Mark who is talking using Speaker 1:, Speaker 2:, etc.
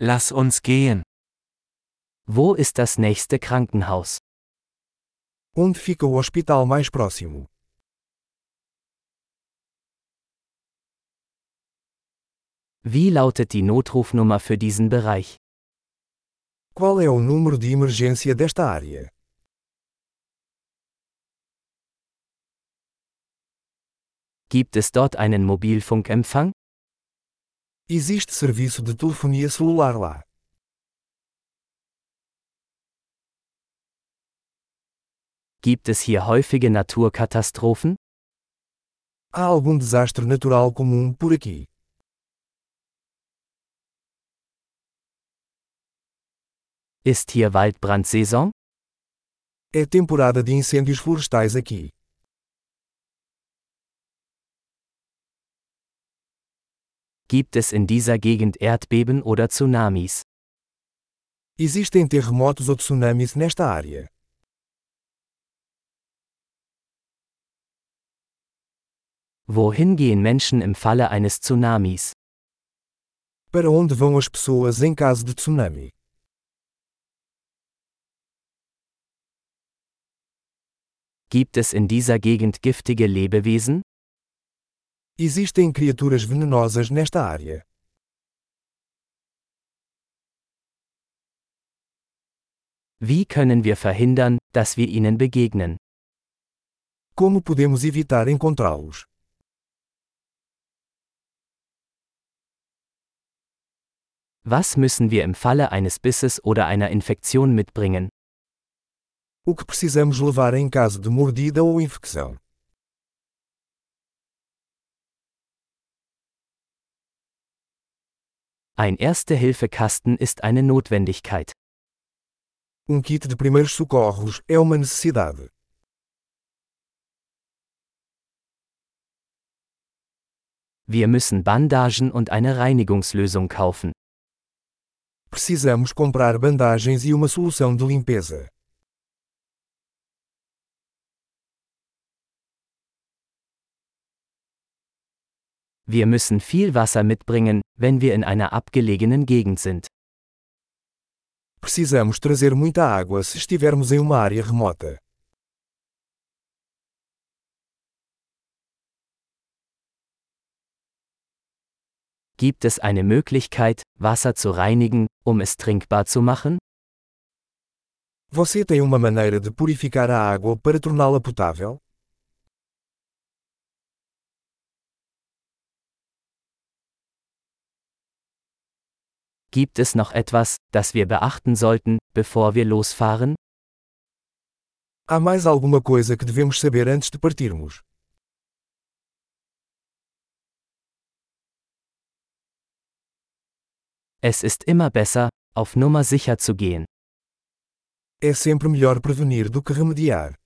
Speaker 1: Lass uns gehen.
Speaker 2: Wo ist das nächste Krankenhaus?
Speaker 3: Onde fica o hospital mais próximo?
Speaker 2: Wie lautet die Notrufnummer für diesen Bereich?
Speaker 3: Qual é o número de emergência desta área?
Speaker 2: Gibt es dort einen Mobilfunkempfang?
Speaker 3: Existe serviço de telefonia celular lá.
Speaker 2: Gibt es hier häufige Naturkatastrophen?
Speaker 3: Há algum desastre natural comum por aqui?
Speaker 2: Ist hier Waldbrandsaison?
Speaker 3: É temporada de incêndios florestais aqui.
Speaker 2: Gibt es in dieser Gegend Erdbeben oder Tsunamis?
Speaker 3: Existem terremotos ou tsunamis nesta área.
Speaker 2: Wohin gehen Menschen im Falle eines Tsunamis?
Speaker 3: Para onde vão as pessoas em caso de tsunami?
Speaker 2: Gibt es in dieser Gegend giftige Lebewesen?
Speaker 3: Existem criaturas venenosas nesta área.
Speaker 2: Wie können wir verhindern, dass wir ihnen begegnen?
Speaker 3: Como podemos evitar encontrá-los?
Speaker 2: Was müssen wir im Falle eines Bisses oder einer Infektion mitbringen?
Speaker 3: O que precisamos levar em caso de mordida ou infecção?
Speaker 2: Ein Erste-Hilfe-Kasten ist eine Notwendigkeit.
Speaker 3: Um kit de primeiros socorros é uma necessidade.
Speaker 2: Wir müssen Bandagen und eine Reinigungslösung kaufen.
Speaker 3: Precisamos comprar bandagens e uma solução de limpeza.
Speaker 2: Wir müssen viel Wasser mitbringen, wenn wir in einer abgelegenen Gegend sind.
Speaker 3: Precisamos trazer muita água se estivermos em uma área remota.
Speaker 2: Gibt es eine Möglichkeit, Wasser zu reinigen, um es trinkbar zu machen?
Speaker 3: Você tem uma maneira de purificar a água para torná-la potável?
Speaker 2: Gibt es noch etwas, das wir beachten sollten, bevor wir losfahren?
Speaker 3: Há mais alguma coisa que devemos saber antes de partirmos?
Speaker 2: Es ist immer besser, auf Nummer sicher zu gehen.
Speaker 3: É sempre melhor prevenir do que remediar.